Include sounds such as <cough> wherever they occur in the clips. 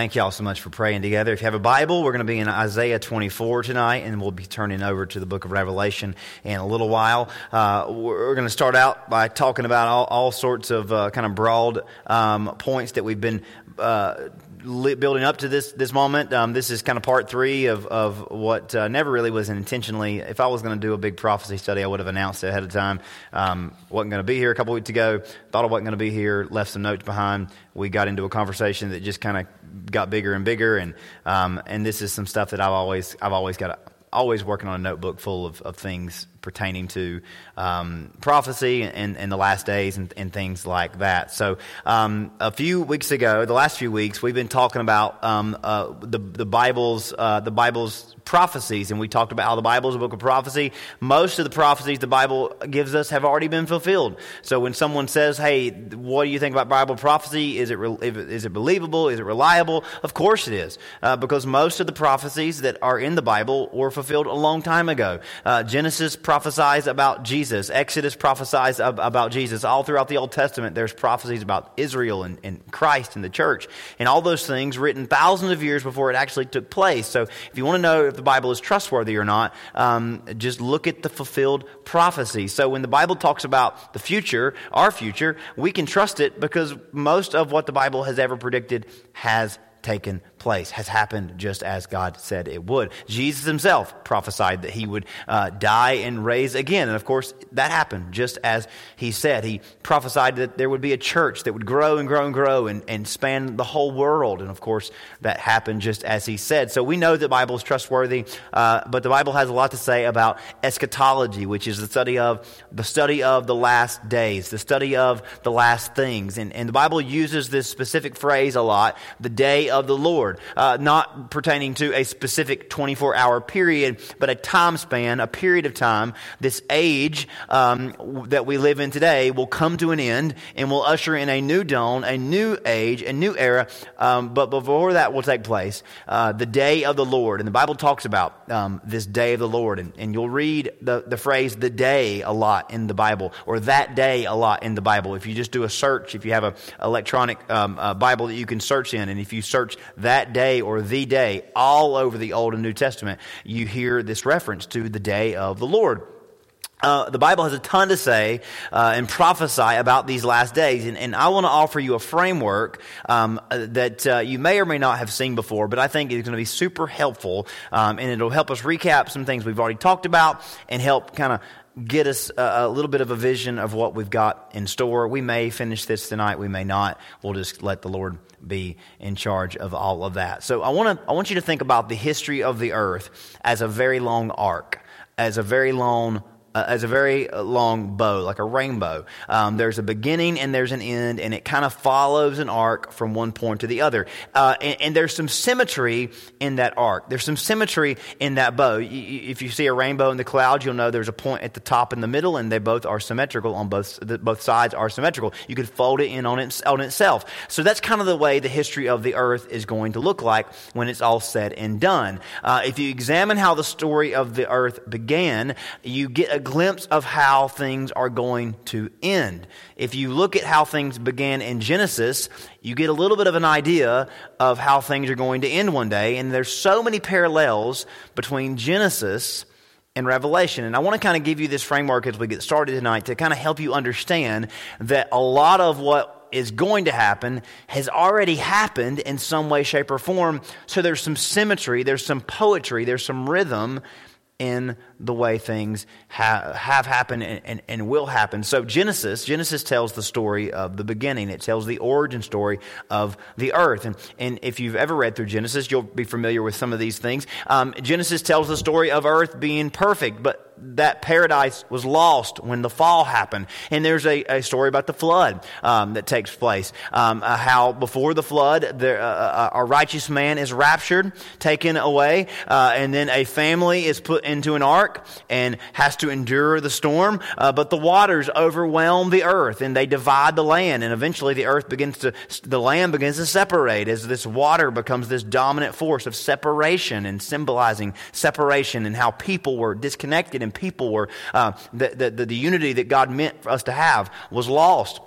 Thank you all so much for praying together. If you have a Bible, we're going to be in Isaiah 24 tonight, and we'll be turning over to the book of Revelation in a little while. Uh, we're going to start out by talking about all, all sorts of uh, kind of broad um, points that we've been uh, building up to this this moment. Um, this is kind of part three of of what uh, never really was intentionally. If I was going to do a big prophecy study, I would have announced it ahead of time. Um, wasn't going to be here a couple weeks ago. Thought I wasn't going to be here. Left some notes behind. We got into a conversation that just kind of got bigger and bigger, and um, and this is some stuff that I've always I've always got. Always working on a notebook full of, of things pertaining to um, prophecy and, and, the last days and, and things like that. So, um, a few weeks ago, the last few weeks, we've been talking about um, uh, the the Bible's uh, the Bible's prophecies, and we talked about how the Bible is a book of prophecy. Most of the prophecies the Bible gives us have already been fulfilled. So when someone says, "Hey, what do you think about Bible prophecy? Is it re- is it believable? Is it reliable?" Of course it is, uh, because most of the prophecies that are in the Bible were fulfilled a long time ago. Uh, Genesis prophesies about Jesus. Exodus prophesies ab- about Jesus. All throughout the Old Testament, there's prophecies about Israel and, and Christ and the church, and all those things written thousands of years before it actually took place. So if you want to know if the Bible is trustworthy or not, um, just look at the fulfilled prophecy. So when the Bible talks about the future, our future, we can trust it because most of what the Bible has ever predicted has taken place, has happened just as God said it would. Jesus himself prophesied that he would uh, die and raise again. And of course, that happened just as he said. He prophesied that there would be a church that would grow and grow and grow and, and span the whole world. And of course, that happened just as he said. So we know the Bible is trustworthy, uh, but the Bible has a lot to say about eschatology, which is the study of the study of the last days, the study of the last things. And, and the Bible uses this specific phrase a lot, the day of the Lord. Lord, uh, not pertaining to a specific 24 hour period, but a time span, a period of time. This age um, that we live in today will come to an end and will usher in a new dawn, a new age, a new era. Um, but before that will take place, uh, the day of the Lord. And the Bible talks about um, this day of the Lord. And, and you'll read the, the phrase the day a lot in the Bible, or that day a lot in the Bible. If you just do a search, if you have an electronic um, uh, Bible that you can search in, and if you search that that day or the day, all over the Old and New Testament, you hear this reference to the day of the Lord. Uh, the Bible has a ton to say uh, and prophesy about these last days, and, and I want to offer you a framework um, that uh, you may or may not have seen before, but I think is going to be super helpful, um, and it'll help us recap some things we've already talked about and help kind of get us a, a, little bit of a vision of what we've got in store. We may finish this tonight, we may not. We'll just let the Lord be in charge of all of that. So I want to I want you to think about the history of the earth as a very long arc, as a very long uh, as a very uh, long bow, like a rainbow. Um, there's a beginning and there's an end, and it kind of follows an arc from one point to the other. Uh, and, and, there's some symmetry in that arc. There's some symmetry in that bow. if you see a rainbow in the clouds, you'll know there's a point at the top and the middle, and they both are symmetrical on both. The, both sides are symmetrical. You could fold it in on, it, on itself. So that's kind of the way the history of the earth is going to look like when it's all said and done. Uh, if you examine how the story of the earth began, you get a glimpse of how things are going to end. If you look at how things began in Genesis, you get a little bit of an idea of how things are going to end one day. And there's so many parallels between Genesis and Revelation. And I want to kind of give you this framework as we get started tonight to kind of help you understand that a lot of what is going to happen has already happened in some way, shape, or form. So there's some symmetry, there's some poetry, there's some rhythm in the way things ha- have happened and, and, and, will happen. So Genesis, Genesis tells the story of the beginning. It tells the origin story of the earth. And, and if you've ever read through Genesis, you'll be familiar with some of these things. Um, Genesis tells the story of earth being perfect, but that paradise was lost when the fall happened. And there's a, a story about the flood um, that takes place. Um, uh, how before the flood, there, uh, uh, a righteous man is raptured, taken away, uh, and then a family is put into an ark and has to endure the storm. Uh, but the waters overwhelm the earth and they divide the land. And eventually the earth begins to, the land begins to separate as this water becomes this dominant force of separation and symbolizing separation and how people were disconnected and and people were, uh, the, the, the unity that God meant for us to have was lost.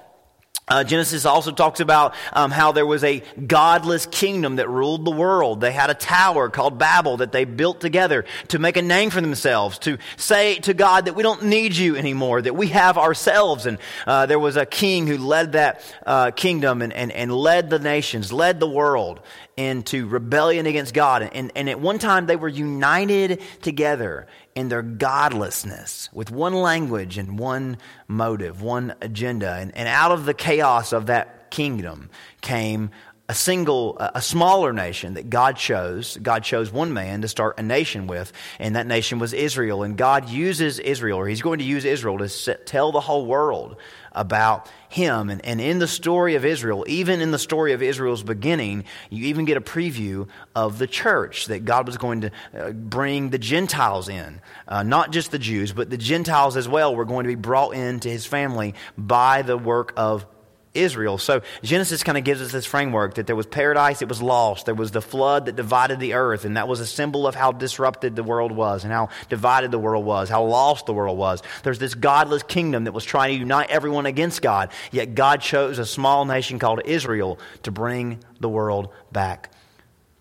Uh, Genesis also talks about um, how there was a godless kingdom that ruled the world. They had a tower called Babel that they built together to make a name for themselves, to say to God that we don't need you anymore, that we have ourselves. And uh, there was a king who led that uh, kingdom and, and, and led the nations, led the world into rebellion against God. And, and at one time they were united together in their godlessness with one language and one motive, one agenda. And, and out of the chaos of that kingdom came a single, a smaller nation that God chose. God chose one man to start a nation with, and that nation was Israel. And God uses Israel, or He's going to use Israel to tell the whole world about him. And, and in the story of Israel, even in the story of Israel's beginning, you even get a preview of the church that God was going to uh, bring the Gentiles in. Uh, not just the Jews, but the Gentiles as well were going to be brought into his family by the work of Israel. So Genesis kind of gives us this framework that there was paradise, it was lost. There was the flood that divided the earth, and that was a symbol of how disrupted the world was and how divided the world was, how lost the world was. There's this godless kingdom that was trying to unite everyone against God, yet God chose a small nation called Israel to bring the world back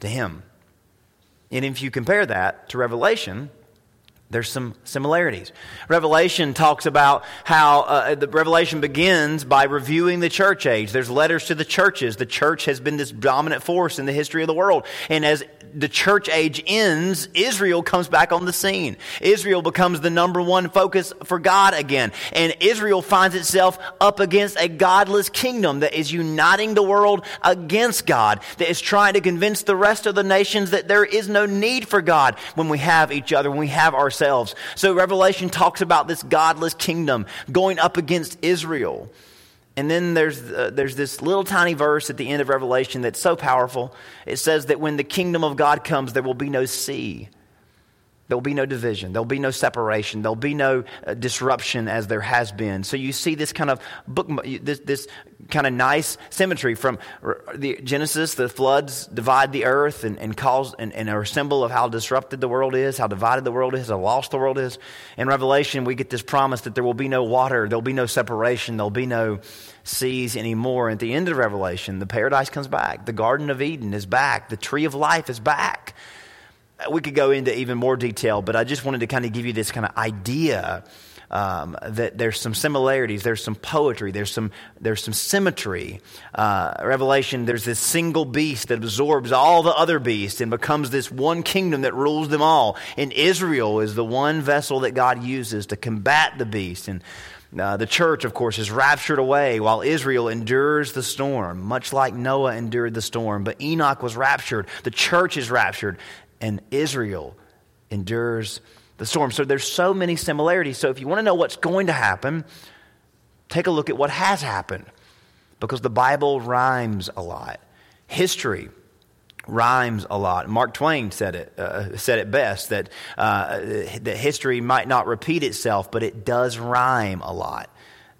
to Him. And if you compare that to Revelation, there's some similarities. Revelation talks about how uh, the Revelation begins by reviewing the church age. There's letters to the churches. The church has been this dominant force in the history of the world. And as the church age ends, Israel comes back on the scene. Israel becomes the number one focus for God again. And Israel finds itself up against a godless kingdom that is uniting the world against God, that is trying to convince the rest of the nations that there is no need for God when we have each other, when we have ourselves. So Revelation talks about this godless kingdom going up against Israel. And then there's, uh, there's this little tiny verse at the end of Revelation that's so powerful. It says that when the kingdom of God comes, there will be no sea. There will be no division. There will be no separation. There will be no uh, disruption as there has been. So you see this kind of book, this, this kind of nice symmetry from the Genesis, the floods divide the earth and, and cause and, and, are a symbol of how disrupted the world is, how divided the world is, how lost the world is. In Revelation, we get this promise that there will be no water, there will be no separation, there will be no seas anymore. At the end of Revelation, the paradise comes back. The Garden of Eden is back. The tree of life is back. We could go into even more detail, but I just wanted to kind of give you this kind of idea um, that there's some similarities, there's some poetry, there's some, there's some symmetry. Uh, Revelation, there's this single beast that absorbs all the other beasts and becomes this one kingdom that rules them all. And Israel is the one vessel that God uses to combat the beast. And uh, the church, of course, is raptured away while Israel endures the storm, much like Noah endured the storm. But Enoch was raptured. The church is raptured, and Israel endures the storm. So there's so many similarities. So if you want to know what's going to happen, take a look at what has happened because the Bible rhymes a lot. History rhymes a lot. Mark Twain said it uh, said it best that uh, that history might not repeat itself, but it does rhyme a lot.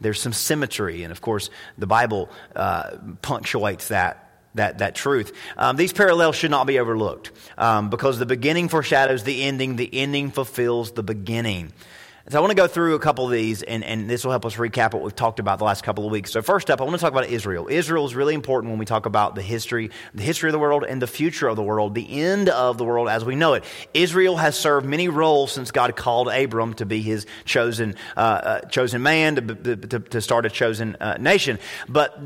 There's some symmetry, and of course, the Bible uh, punctuates that that, that truth. Um, these parallels should not be overlooked um, because the beginning foreshadows the ending, the ending fulfills the beginning. So I want to go through a couple of these, and, and this will help us recap what we've talked about the last couple of weeks. So first up, I want to talk about Israel. Israel is really important when we talk about the history, the history of the world and the future of the world, the end of the world as we know it. Israel has served many roles since God called Abram to be his chosen, uh, uh, chosen man, to, to, to, start a chosen uh, nation. But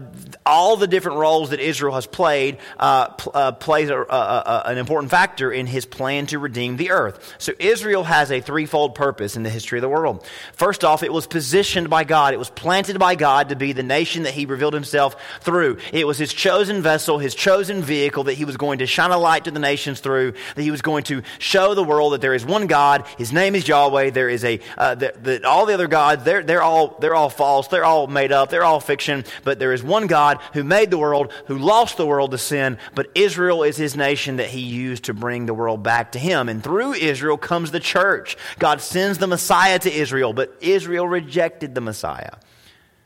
all the different roles that Israel has played uh, pl- uh, plays a, a, a, an important factor in his plan to redeem the earth. So Israel has a threefold purpose in the history of the the world. First off, it was positioned by God. It was planted by God to be the nation that he revealed himself through. It was his chosen vessel, his chosen vehicle that he was going to shine a light to the nations through, that he was going to show the world that there is one God. His name is Yahweh. There is a, uh, that, that all the other gods, they're, they're all, they're all false. They're all made up. They're all fiction. But there is one God who made the world, who lost the world to sin. But Israel is his nation that he used to bring the world back to him. And through Israel comes the church. God sends the Messiah Messiah to Israel, but Israel rejected the Messiah.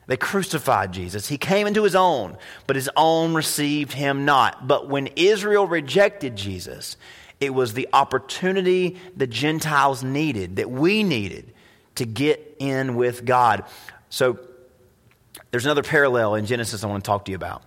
They crucified Jesus. He came into his own, but his own received him not. But when Israel rejected Jesus, it was the opportunity the Gentiles needed, that we needed to get in with God. So There's another parallel in Genesis I want to talk to you about.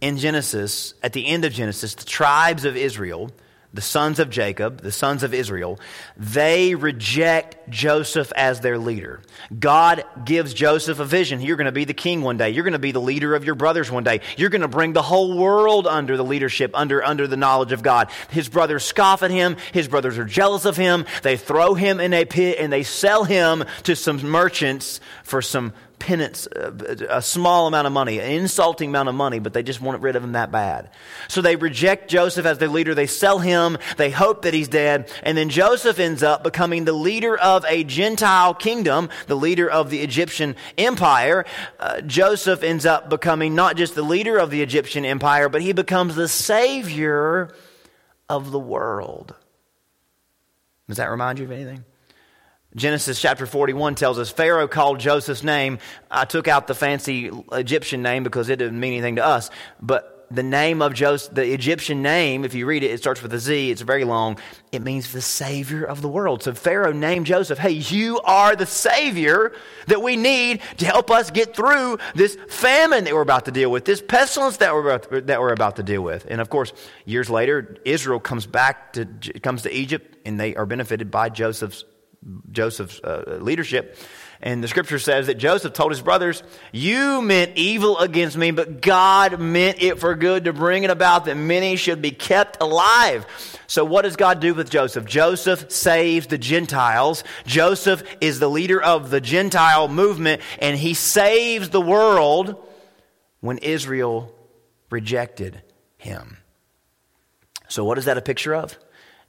In Genesis, at the end of Genesis, the tribes of Israel the sons of Jacob, the sons of Israel, they reject Joseph as their leader. God gives Joseph a vision. You're going to be the king one day. You're going to be the leader of your brothers one day. You're going to bring the whole world under the leadership, under, under the knowledge of God. His brothers scoff at him. His brothers are jealous of him. They throw him in a pit and they sell him to some merchants for some penance, uh, a small amount of money, an insulting amount of money, but they just want rid of him that bad. So they reject Joseph as their leader. They sell him. They hope that he's dead. And then Joseph ends up becoming the leader of a Gentile kingdom, the leader of the Egyptian empire. Uh, Joseph ends up becoming not just the leader of the Egyptian empire, but he becomes the savior of the world. Does that remind you of anything? Genesis chapter 41 tells us Pharaoh called Joseph's name. I took out the fancy Egyptian name because it didn't mean anything to us. But the name of Joseph, the Egyptian name, if you read it, it starts with a Z. It's very long. It means the Savior of the world. So Pharaoh named Joseph, hey, you are the Savior that we need to help us get through this famine that we're about to deal with, this pestilence that we're about to, that we're about to deal with. And of course, years later, Israel comes back to, comes to Egypt and they are benefited by Joseph's Joseph's uh, leadership. And the scripture says that Joseph told his brothers, You meant evil against me, but God meant it for good to bring it about that many should be kept alive. So, what does God do with Joseph? Joseph saves the Gentiles. Joseph is the leader of the Gentile movement, and he saves the world when Israel rejected him. So, what is that a picture of?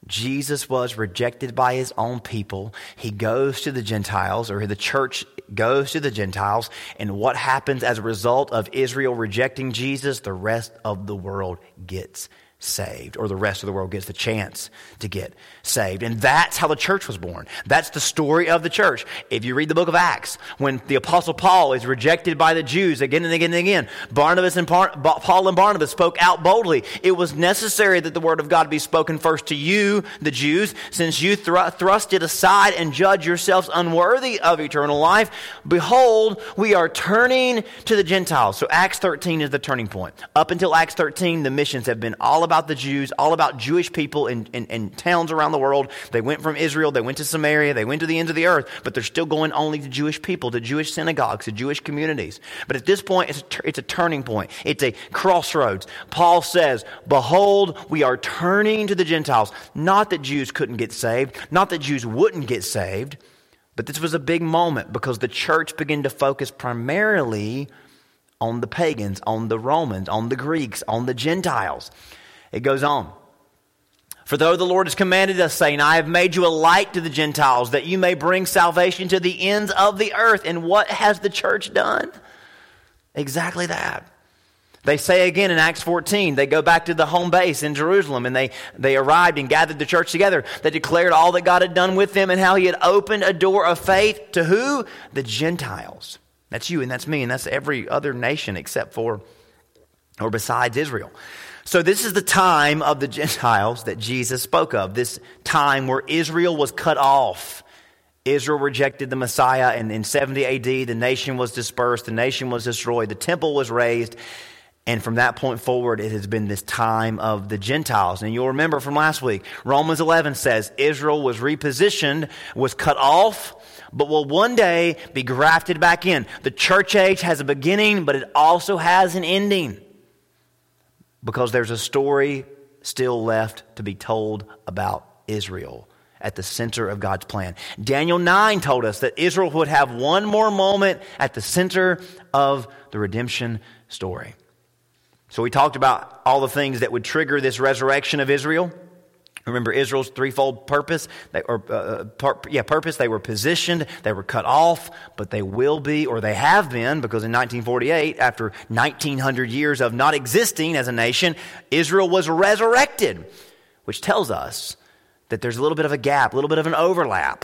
Jesus was rejected by his own people. He goes to the Gentiles, or the church goes to the Gentiles. And what happens as a result of Israel rejecting Jesus? The rest of the world gets saved, or the rest of the world gets the chance to get saved. And that's how the church was born. That's the story of the church. If you read the book of Acts, when the apostle Paul is rejected by the Jews again and again and again, Barnabas and Paul and Barnabas spoke out boldly. It was necessary that the word of God be spoken first to you, the Jews, since you thrust it aside and judge yourselves unworthy of eternal life. Behold, we are turning to the Gentiles. So Acts 13 is the turning point. Up until Acts 13, the missions have been all about about the Jews, all about Jewish people in, in, in, towns around the world. They went from Israel, they went to Samaria, they went to the ends of the earth, but they're still going only to Jewish people, to Jewish synagogues, to Jewish communities. But at this point, it's a, it's a turning point. It's a crossroads. Paul says, Behold, we are turning to the Gentiles. Not that Jews couldn't get saved, not that Jews wouldn't get saved, but this was a big moment because the church began to focus primarily on the pagans, on the Romans, on the Greeks, on the Gentiles. It goes on. For though the Lord has commanded us, saying, I have made you a light to the Gentiles, that you may bring salvation to the ends of the earth. And what has the church done? Exactly that. They say again in Acts 14, they go back to the home base in Jerusalem and they, they arrived and gathered the church together. They declared all that God had done with them and how he had opened a door of faith to who? The Gentiles. That's you and that's me and that's every other nation except for or besides Israel. So, this is the time of the Gentiles that Jesus spoke of, this time where Israel was cut off. Israel rejected the Messiah, and in 70 AD, the nation was dispersed, the nation was destroyed, the temple was razed. and from that point forward, it has been this time of the Gentiles. And you'll remember from last week, Romans 11 says Israel was repositioned, was cut off, but will one day be grafted back in. The church age has a beginning, but it also has an ending because there's a story still left to be told about Israel at the center of God's plan. Daniel 9 told us that Israel would have one more moment at the center of the redemption story. So we talked about all the things that would trigger this resurrection of Israel. Remember Israel's threefold purpose, they, or uh, uh yeah, purpose. They were positioned, they were cut off, but they will be, or they have been, because in 1948, after 1900 years of not existing as a nation, Israel was resurrected, which tells us that there's a little bit of a gap, a little bit of an overlap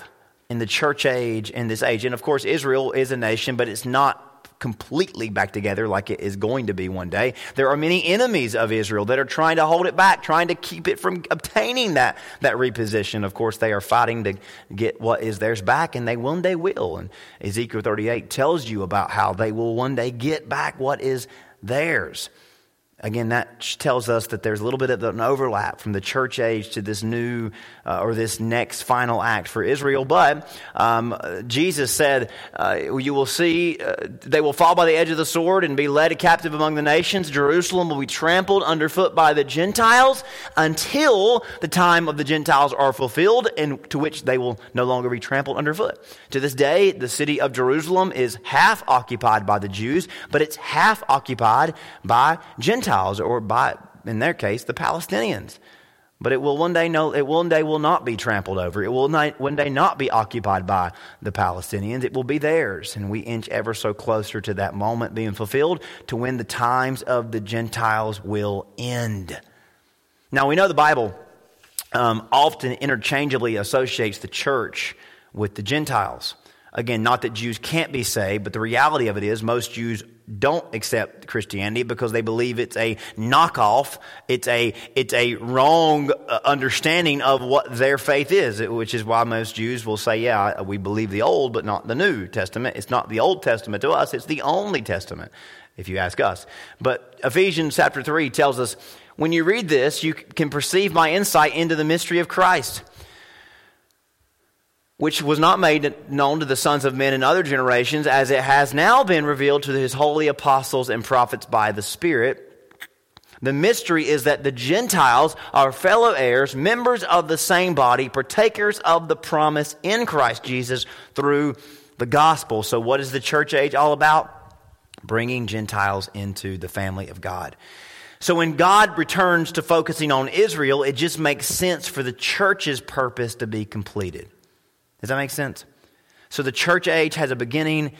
in the church age in this age. And of course, Israel is a nation, but it's not completely back together like it is going to be one day. There are many enemies of Israel that are trying to hold it back, trying to keep it from obtaining that, that reposition. Of course, they are fighting to get what is theirs back, and they one day will. And Ezekiel 38 tells you about how they will one day get back what is theirs. Again, that tells us that there's a little bit of an overlap from the church age to this new uh, or this next final act for Israel. But um, Jesus said, uh, You will see, uh, they will fall by the edge of the sword and be led captive among the nations. Jerusalem will be trampled underfoot by the Gentiles until the time of the Gentiles are fulfilled, and to which they will no longer be trampled underfoot. To this day, the city of Jerusalem is half occupied by the Jews, but it's half occupied by Gentiles. Gentiles, or by, in their case, the Palestinians. But it will one day no, it one day will not be trampled over. It will not, one day not be occupied by the Palestinians. It will be theirs. And we inch ever so closer to that moment being fulfilled to when the times of the Gentiles will end. Now we know the Bible um, often interchangeably associates the church with the Gentiles. Again, not that Jews can't be saved, but the reality of it is most Jews don't accept Christianity because they believe it's a knockoff. It's a, it's a wrong uh, understanding of what their faith is, which is why most Jews will say, yeah, we believe the Old, but not the New Testament. It's not the Old Testament to us, it's the only Testament, if you ask us. But Ephesians chapter 3 tells us, when you read this, you can perceive my insight into the mystery of Christ which was not made known to the sons of men in other generations, as it has now been revealed to his holy apostles and prophets by the Spirit. The mystery is that the Gentiles are fellow heirs, members of the same body, partakers of the promise in Christ Jesus through the gospel. So, what is the church age all about? Bringing Gentiles into the family of God. So, when God returns to focusing on Israel, it just makes sense for the church's purpose to be completed. Does that make sense? So the church age has a beginning,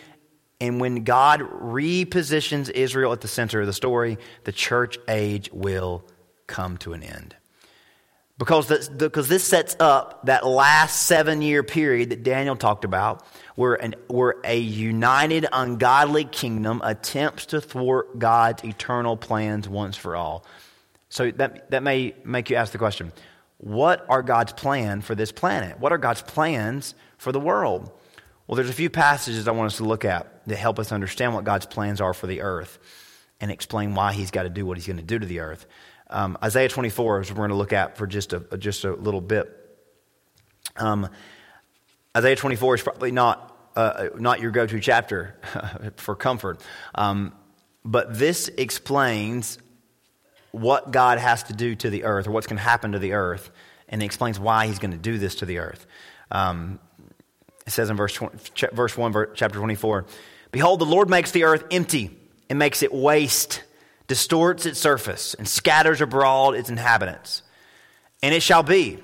and when God repositions Israel at the center of the story, the church age will come to an end. Because because this sets up that last seven year period that Daniel talked about, where, an, where a united, ungodly kingdom attempts to thwart God's eternal plans once for all. So that, that may make you ask the question what are God's plan for this planet? What are God's plans for the world? Well, there's a few passages I want us to look at that help us understand what God's plans are for the earth and explain why He's got to do what He's going to do to the earth. Um, Isaiah 24 is what we're going to look at for just a, just a little bit. Um, Isaiah 24 is probably not, uh, not your go to chapter <laughs> for comfort, um, but this explains what God has to do to the earth or what's going to happen to the earth, and he explains why he's going to do this to the earth. Um, it says in verse, 20, verse 1, chapter 24 Behold, the Lord makes the earth empty and makes it waste, distorts its surface, and scatters abroad its inhabitants. And it shall be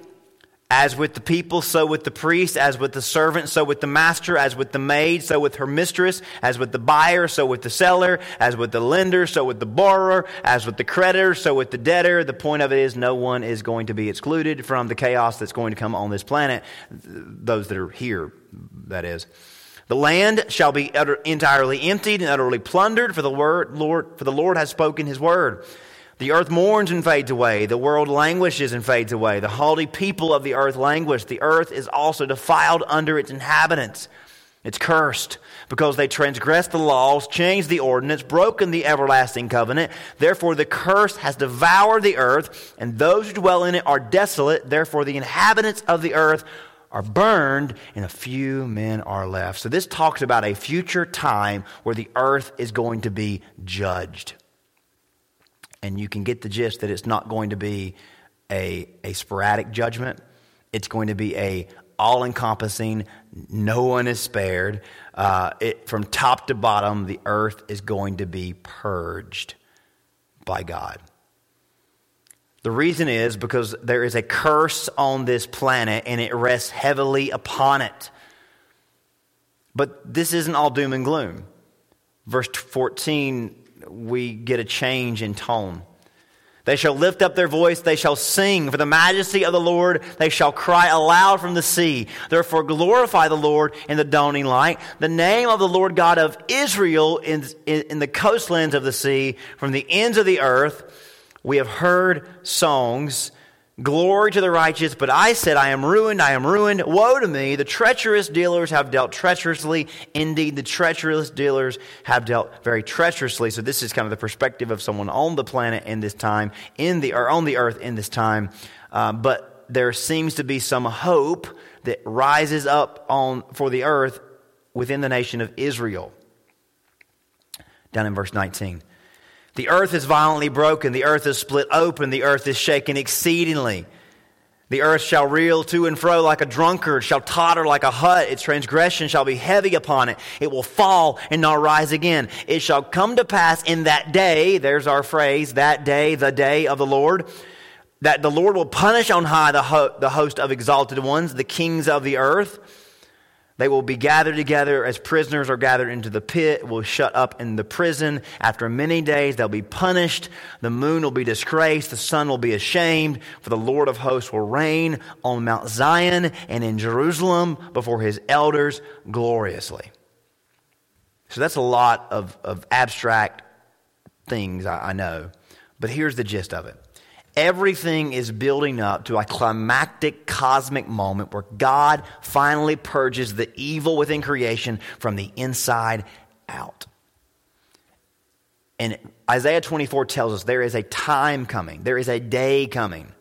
as with the people, so with the priest, as with the servant, so with the master, as with the maid, so with her mistress, as with the buyer, so with the seller, as with the lender, so with the borrower, as with the creditor, so with the debtor. The point of it is no one is going to be excluded from the chaos that's going to come on this planet, those that are here, that is. The land shall be utter, entirely emptied and utterly plundered, for the word, Lord, for the Lord has spoken his word. The earth mourns and fades away. The world languishes and fades away. The haughty people of the earth languish. The earth is also defiled under its inhabitants. It's cursed because they transgressed the laws, changed the ordinance, broken the everlasting covenant. Therefore, the curse has devoured the earth, and those who dwell in it are desolate. Therefore, the inhabitants of the earth are burned, and a few men are left. So, this talks about a future time where the earth is going to be judged and you can get the gist that it's not going to be a, a sporadic judgment. It's going to be a all encompassing, no one is spared. Uh, it, from top to bottom, the earth is going to be purged by God. The reason is because there is a curse on this planet and it rests heavily upon it. But this isn't all doom and gloom. Verse 14 we get a change in tone. They shall lift up their voice, they shall sing for the majesty of the Lord, they shall cry aloud from the sea. Therefore glorify the Lord in the dawning light. The name of the Lord God of Israel in, in, the coastlands of the sea, from the ends of the earth. We have heard songs Glory to the righteous, but I said, I am ruined, I am ruined. Woe to me! The treacherous dealers have dealt treacherously. Indeed, the treacherous dealers have dealt very treacherously. So this is kind of the perspective of someone on the planet in this time, in the or on the earth in this time. Uh, but there seems to be some hope that rises up on for the earth within the nation of Israel. Down in verse 19. The earth is violently broken. The earth is split open. The earth is shaken exceedingly. The earth shall reel to and fro like a drunkard, shall totter like a hut. Its transgression shall be heavy upon it. It will fall and not rise again. It shall come to pass in that day, there's our phrase, that day, the day of the Lord, that the Lord will punish on high the, ho- the host of exalted ones, the kings of the earth they will be gathered together as prisoners are gathered into the pit, will shut up in the prison. After many days, they'll be punished. The moon will be disgraced. The sun will be ashamed. For the Lord of hosts will reign on Mount Zion and in Jerusalem before his elders gloriously. So that's a lot of, of abstract things, I, I know. But here's the gist of it Everything is building up to a climactic cosmic moment where God finally purges the evil within creation from the inside out. And Isaiah 24 tells us there is a time coming, there is a day coming,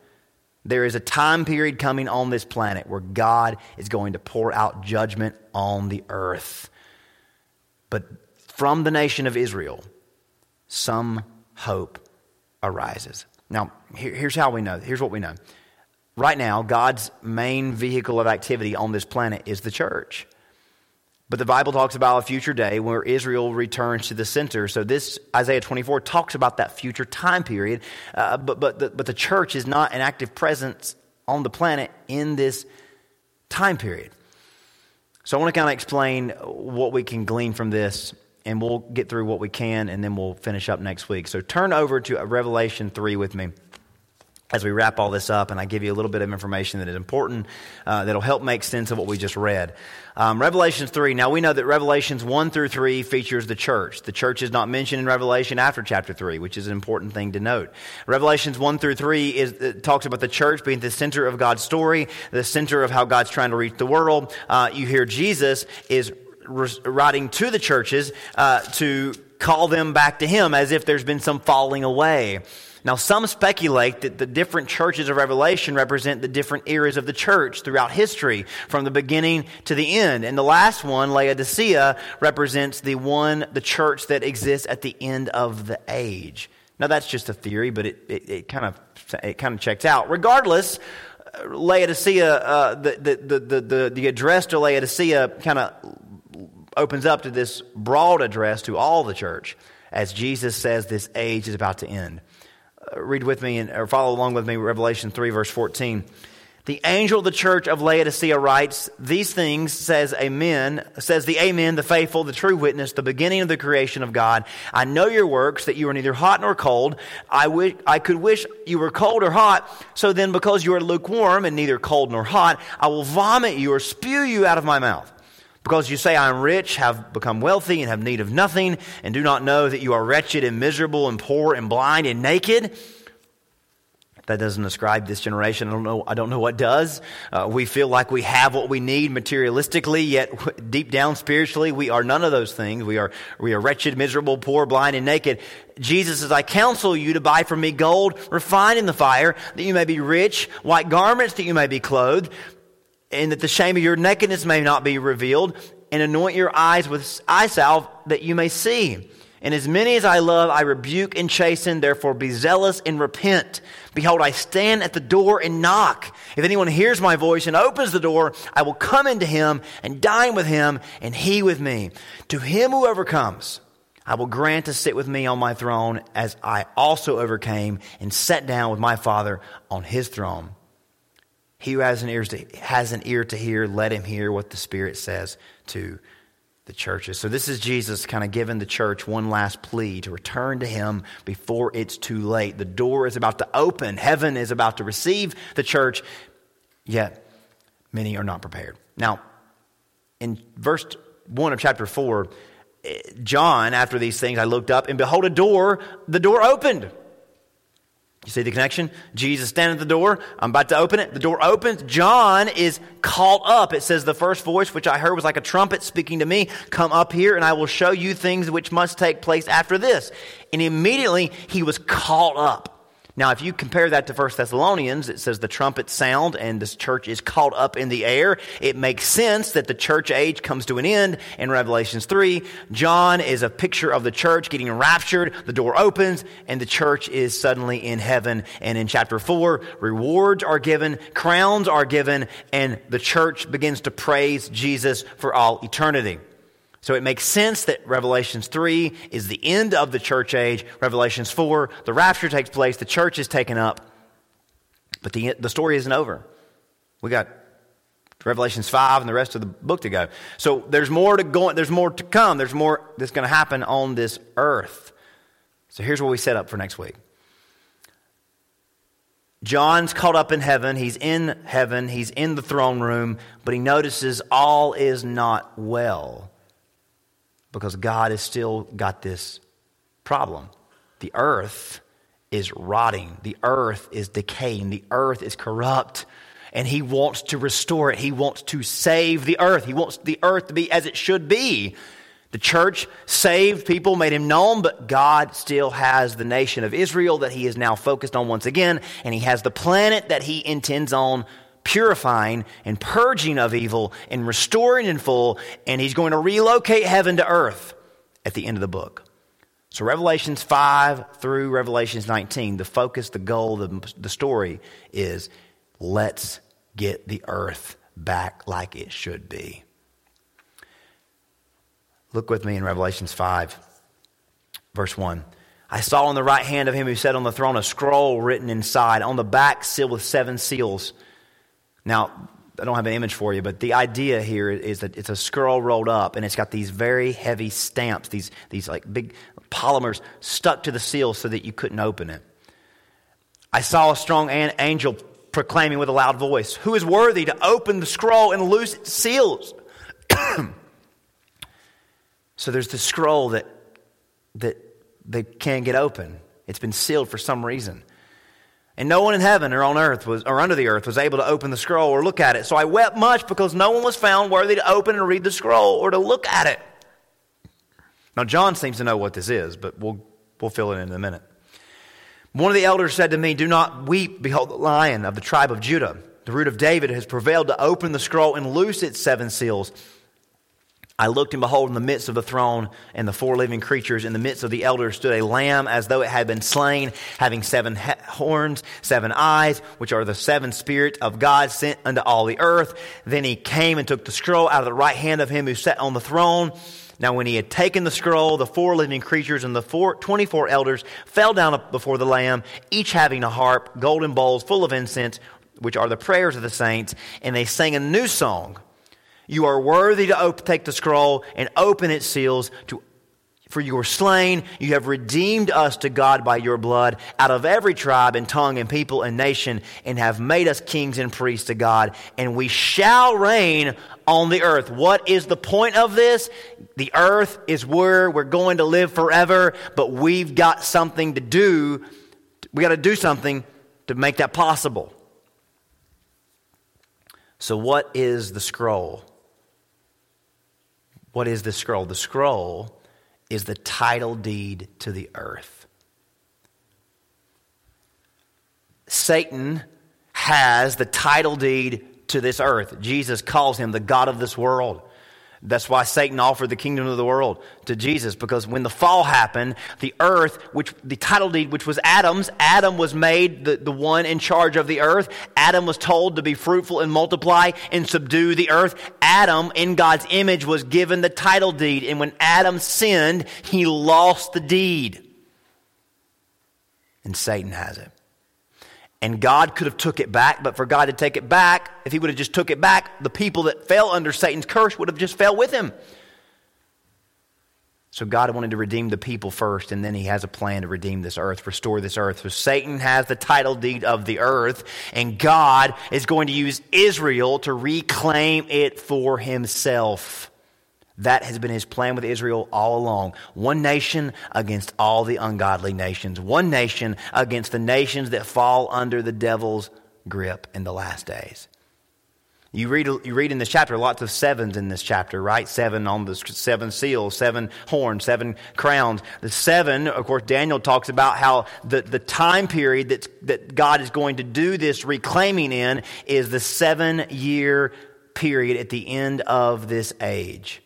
there is a time period coming on this planet where God is going to pour out judgment on the earth. But from the nation of Israel, some hope arises. Now, here, here's how we know. Here's what we know. Right now, God's main vehicle of activity on this planet is the church. But the Bible talks about a future day where Israel returns to the center. So this Isaiah 24 talks about that future time period. Uh, but, but, the, but the church is not an active presence on the planet in this time period. So I want to kind of explain what we can glean from this and we'll get through what we can, and then we'll finish up next week. So turn over to Revelation 3 with me as we wrap all this up, and I give you a little bit of information that is important uh, that'll help make sense of what we just read. Um, Revelations 3. Now we know that Revelations 1 through 3 features the church. The church is not mentioned in Revelation after chapter 3, which is an important thing to note. Revelations 1 through 3 is, talks about the church being the center of God's story, the center of how God's trying to reach the world. Uh, you hear Jesus is writing to the churches uh, to call them back to Him as if there's been some falling away. Now, some speculate that the different churches of Revelation represent the different eras of the church throughout history, from the beginning to the end. And the last one, Laodicea, represents the one, the church that exists at the end of the age. Now, that's just a theory, but it, it, it kind of it kind of checks out. Regardless, Laodicea, uh, the, the, the, the, the address to Laodicea kind of opens up to this broad address to all the church as Jesus says this age is about to end. Uh, read with me and, or follow along with me, Revelation 3, verse 14. The angel of the church of Laodicea writes, These things says Amen, says the Amen, the faithful, the true witness, the beginning of the creation of God. I know your works, that you are neither hot nor cold. I, wish, I could wish you were cold or hot. So then, because you are lukewarm and neither cold nor hot, I will vomit you or spew you out of my mouth. Because you say, I am rich, have become wealthy, and have need of nothing, and do not know that you are wretched and miserable and poor and blind and naked. That doesn't describe this generation. I don't know. I don't know what does. Uh, we feel like we have what we need materialistically, yet <laughs> deep down spiritually, we are none of those things. We are we are wretched, miserable, poor, blind, and naked. Jesus says, "I counsel you to buy from me gold refined in the fire, that you may be rich; white garments, that you may be clothed." And that the shame of your nakedness may not be revealed, and anoint your eyes with eye salve that you may see. And as many as I love, I rebuke and chasten. Therefore, be zealous and repent. Behold, I stand at the door and knock. If anyone hears my voice and opens the door, I will come into him and dine with him, and he with me. To him who overcomes, I will grant to sit with me on my throne, as I also overcame and sat down with my Father on his throne. He who has an, ear to, has an ear to hear, let him hear what the Spirit says to the churches. So this is Jesus kind of giving the church one last plea to return to him before it's too late. The door is about to open. Heaven is about to receive the church, yet many are not prepared. Now, in verse 1 of chapter 4, eh, John, after these things, I looked up and behold a door, the door opened. You see the connection? Jesus standing at the door. I'm about to open it. The door opens. John is called up. It says, The first voice which I heard was like a trumpet speaking to me. Come up here, and I will show you things which must take place after this. And immediately he was called up. Now, if you compare that to 1 Thessalonians, it says the trumpet sound and this church is caught up in the air. It makes sense that the church age comes to an end in Revelations 3. John is a picture of the church getting raptured. The door opens and the church is suddenly in heaven. And in chapter 4, rewards are given, crowns are given, and the church begins to praise Jesus for all eternity. So it makes sense that Revelations 3 is the end of the church age. Revelations 4, the rapture takes place, the church is taken up. But the, the story isn't over. We got Revelations 5 and the rest of the book to go. So there's more to go, there's more to come. There's more that's going to happen on this earth. So here's what we set up for next week. John's caught up in heaven. He's in heaven. He's in the throne room, but he notices all is not well because God has still got this problem. The earth is rotting, the earth is decaying, the earth is corrupt. And he wants to restore it. He wants to save the earth. He wants the earth to be as it should be. The church saved people, made him known, but God still has the nation of Israel that he is now focused on once again, and he has the planet that he intends on purifying and purging of evil and restoring in full, and he's going to relocate heaven to earth at the end of the book. So, Revelations 5 through Revelations 19, the focus, the goal, the, the story is let's get the earth back like it should be. Look with me in Revelations 5, verse 1. I saw on the right hand of him who sat on the throne a scroll written inside, on the back sealed with seven seals. Now, I don't have an image for you, but the idea here is that it's a scroll rolled up and it's got these very heavy stamps, these, these like big polymers stuck to the seal so that you couldn't open it. I saw a strong angel proclaiming with a loud voice, Who is worthy to open the scroll and loose its seals? <clears throat> so there's the scroll that, that they can't get open. It's been sealed for some reason. And no one in heaven or on earth was, or under the earth was able to open the scroll or look at it. So I wept much because no one was found worthy to open and read the scroll or to look at it. Now, John seems to know what this is, but we'll, we'll fill it in in a minute. One of the elders said to me, Do not weep. Behold, the lion of the tribe of Judah, the root of David, has prevailed to open the scroll and loose its seven seals. I looked and behold, in the midst of the throne and the four living creatures, in the midst of the elders, stood a lamb as though it had been slain, having seven he- horns, seven eyes, which are the seven spirits of God sent unto all the earth. Then he came and took the scroll out of the right hand of him who sat on the throne. Now, when he had taken the scroll, the four living creatures and the four, 24 elders fell down before the Lamb, each having a harp, golden bowls full of incense, which are the prayers of the saints, and they sang a new song you are worthy to op- take the scroll and open its seals to for you were slain, you have redeemed us to God by your blood out of every tribe and tongue and people and nation, and have made us kings and priests to God, and we shall reign on the earth. What is the point of this? The earth is where we're going to live forever, but we've got something to do. We got to do something to make that possible. So, what is the scroll? What is the scroll? The scroll is the title deed to the earth. Satan has the title deed to this earth. Jesus calls him the God of this world. That's why Satan offered the kingdom of the world to Jesus, because when the fall happened, the earth, which the title deed, which was Adam's, Adam was made the, the one in charge of the earth. Adam was told to be fruitful and multiply and subdue the earth. Adam, in God's image, was given the title deed. And when Adam sinned, he lost the deed. And Satan has it. And God could have took it back, but for God to take it back, if he would have just took it back, the people that fell under Satan's curse would have just fell with him. So God wanted to redeem the people first, and then he has a plan to redeem this earth, restore this earth. So Satan has the title deed of the earth, and God is going to use Israel to reclaim it for himself. That has been his plan with Israel all along. One nation against all the ungodly nations. One nation against the nations that fall under the devil's grip in the last days. You read, you read in this chapter lots of sevens in this chapter, right? Seven on the seven seals, seven horns, seven crowns. The seven, of course, Daniel talks about how the, the time period that, that God is going to do this reclaiming in is the seven year period at the end of this age.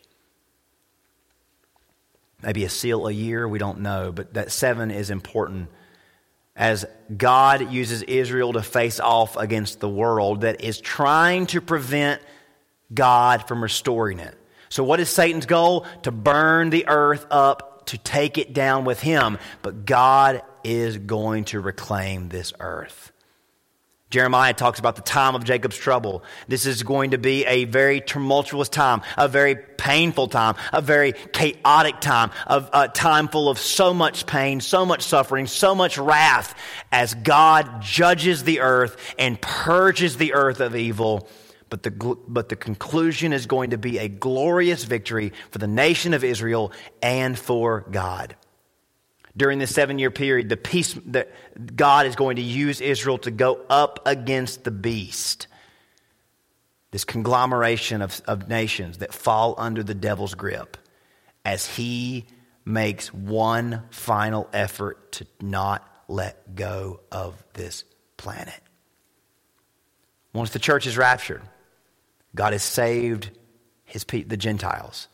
Maybe a seal a year, we don't know, but that seven is important as God uses Israel to face off against the world that is trying to prevent God from restoring it. So, what is Satan's goal? To burn the earth up, to take it down with him. But God is going to reclaim this earth. Jeremiah talks about the time of Jacob's trouble. This is going to be a very tumultuous time, a very painful time, a very chaotic time, a time full of so much pain, so much suffering, so much wrath as God judges the earth and purges the earth of evil. But the, but the conclusion is going to be a glorious victory for the nation of Israel and for God during this seven year period, the peace that God is going to use Israel to go up against the beast. This conglomeration of, of nations that fall under the devil's grip as he makes one final effort to not let go of this planet. Once the church is raptured, God has saved his, the Gentiles.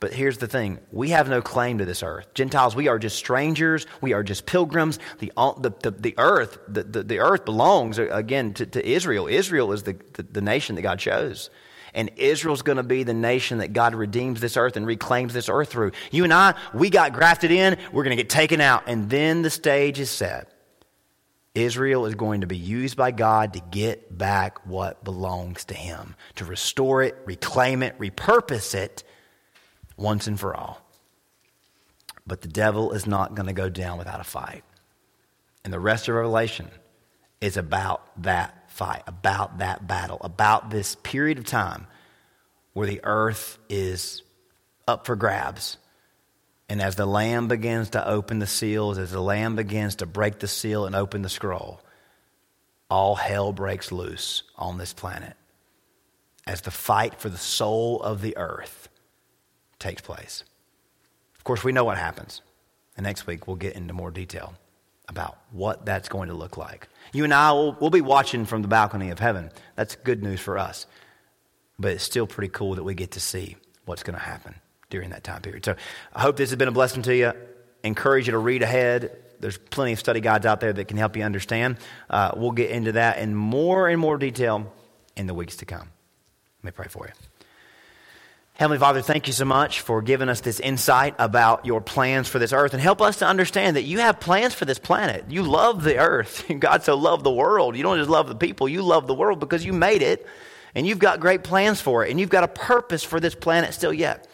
But here's the thing we have no claim to this earth. Gentiles, we are just strangers. We are just pilgrims. The, the, the, the earth, the, the, the, earth belongs, uh, again, to, to Israel. Israel is the, the, the nation that God chose. And Israel's going to be the nation that God redeems this earth and reclaims this earth through. You and I, we got grafted in. We're going to get taken out. And then the stage is set. Israel is going to be used by God to get back what belongs to Him, to restore it, reclaim it, repurpose it once and for all. But the devil is not going to go down without a fight. And the rest of Revelation is about that fight, about that battle, about this period of time where the earth is up for grabs. And as the Lamb begins to open the seals, as the Lamb begins to break the seal and open the scroll, all hell breaks loose on this planet as the fight for the soul of the earth takes place. Of course, we know what happens. And next week, we'll get into more detail about what that's going to look like. You and I will we'll be watching from the balcony of heaven. That's good news for us. But it's still pretty cool that we get to see what's going to happen during that time period. So I hope this has been a blessing to you. Encourage you to read ahead. There's plenty of study guides out there that can help you understand. Uh, we'll get into that in more and more detail in the weeks to come. Let me pray for you. Heavenly Father, thank you so much for giving us this insight about your plans for this earth and help us to understand that you have plans for this planet. You love the earth. <laughs> God so loved the world. You don't just love the people, you love the world because you made it and you've got great plans for it and you've got a purpose for this planet still yet.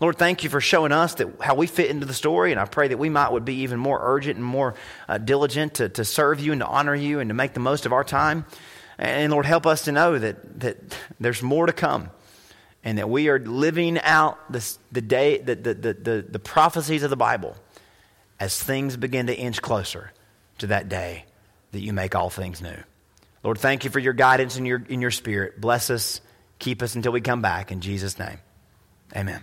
Lord, thank you for showing us that how we fit into the story, and I pray that we might would be even more urgent and more uh, diligent to, to serve you and to honor you and to make the most of our time. And Lord, help us to know that, that <laughs> there's more to come and that we are living out the, day, the, the, the, the, prophecies of the Bible as things begin to inch closer to that day that you make all things new. Lord, thank you for your guidance in your, in your spirit. Bless us, keep us until we come back. In Jesus' name, amen.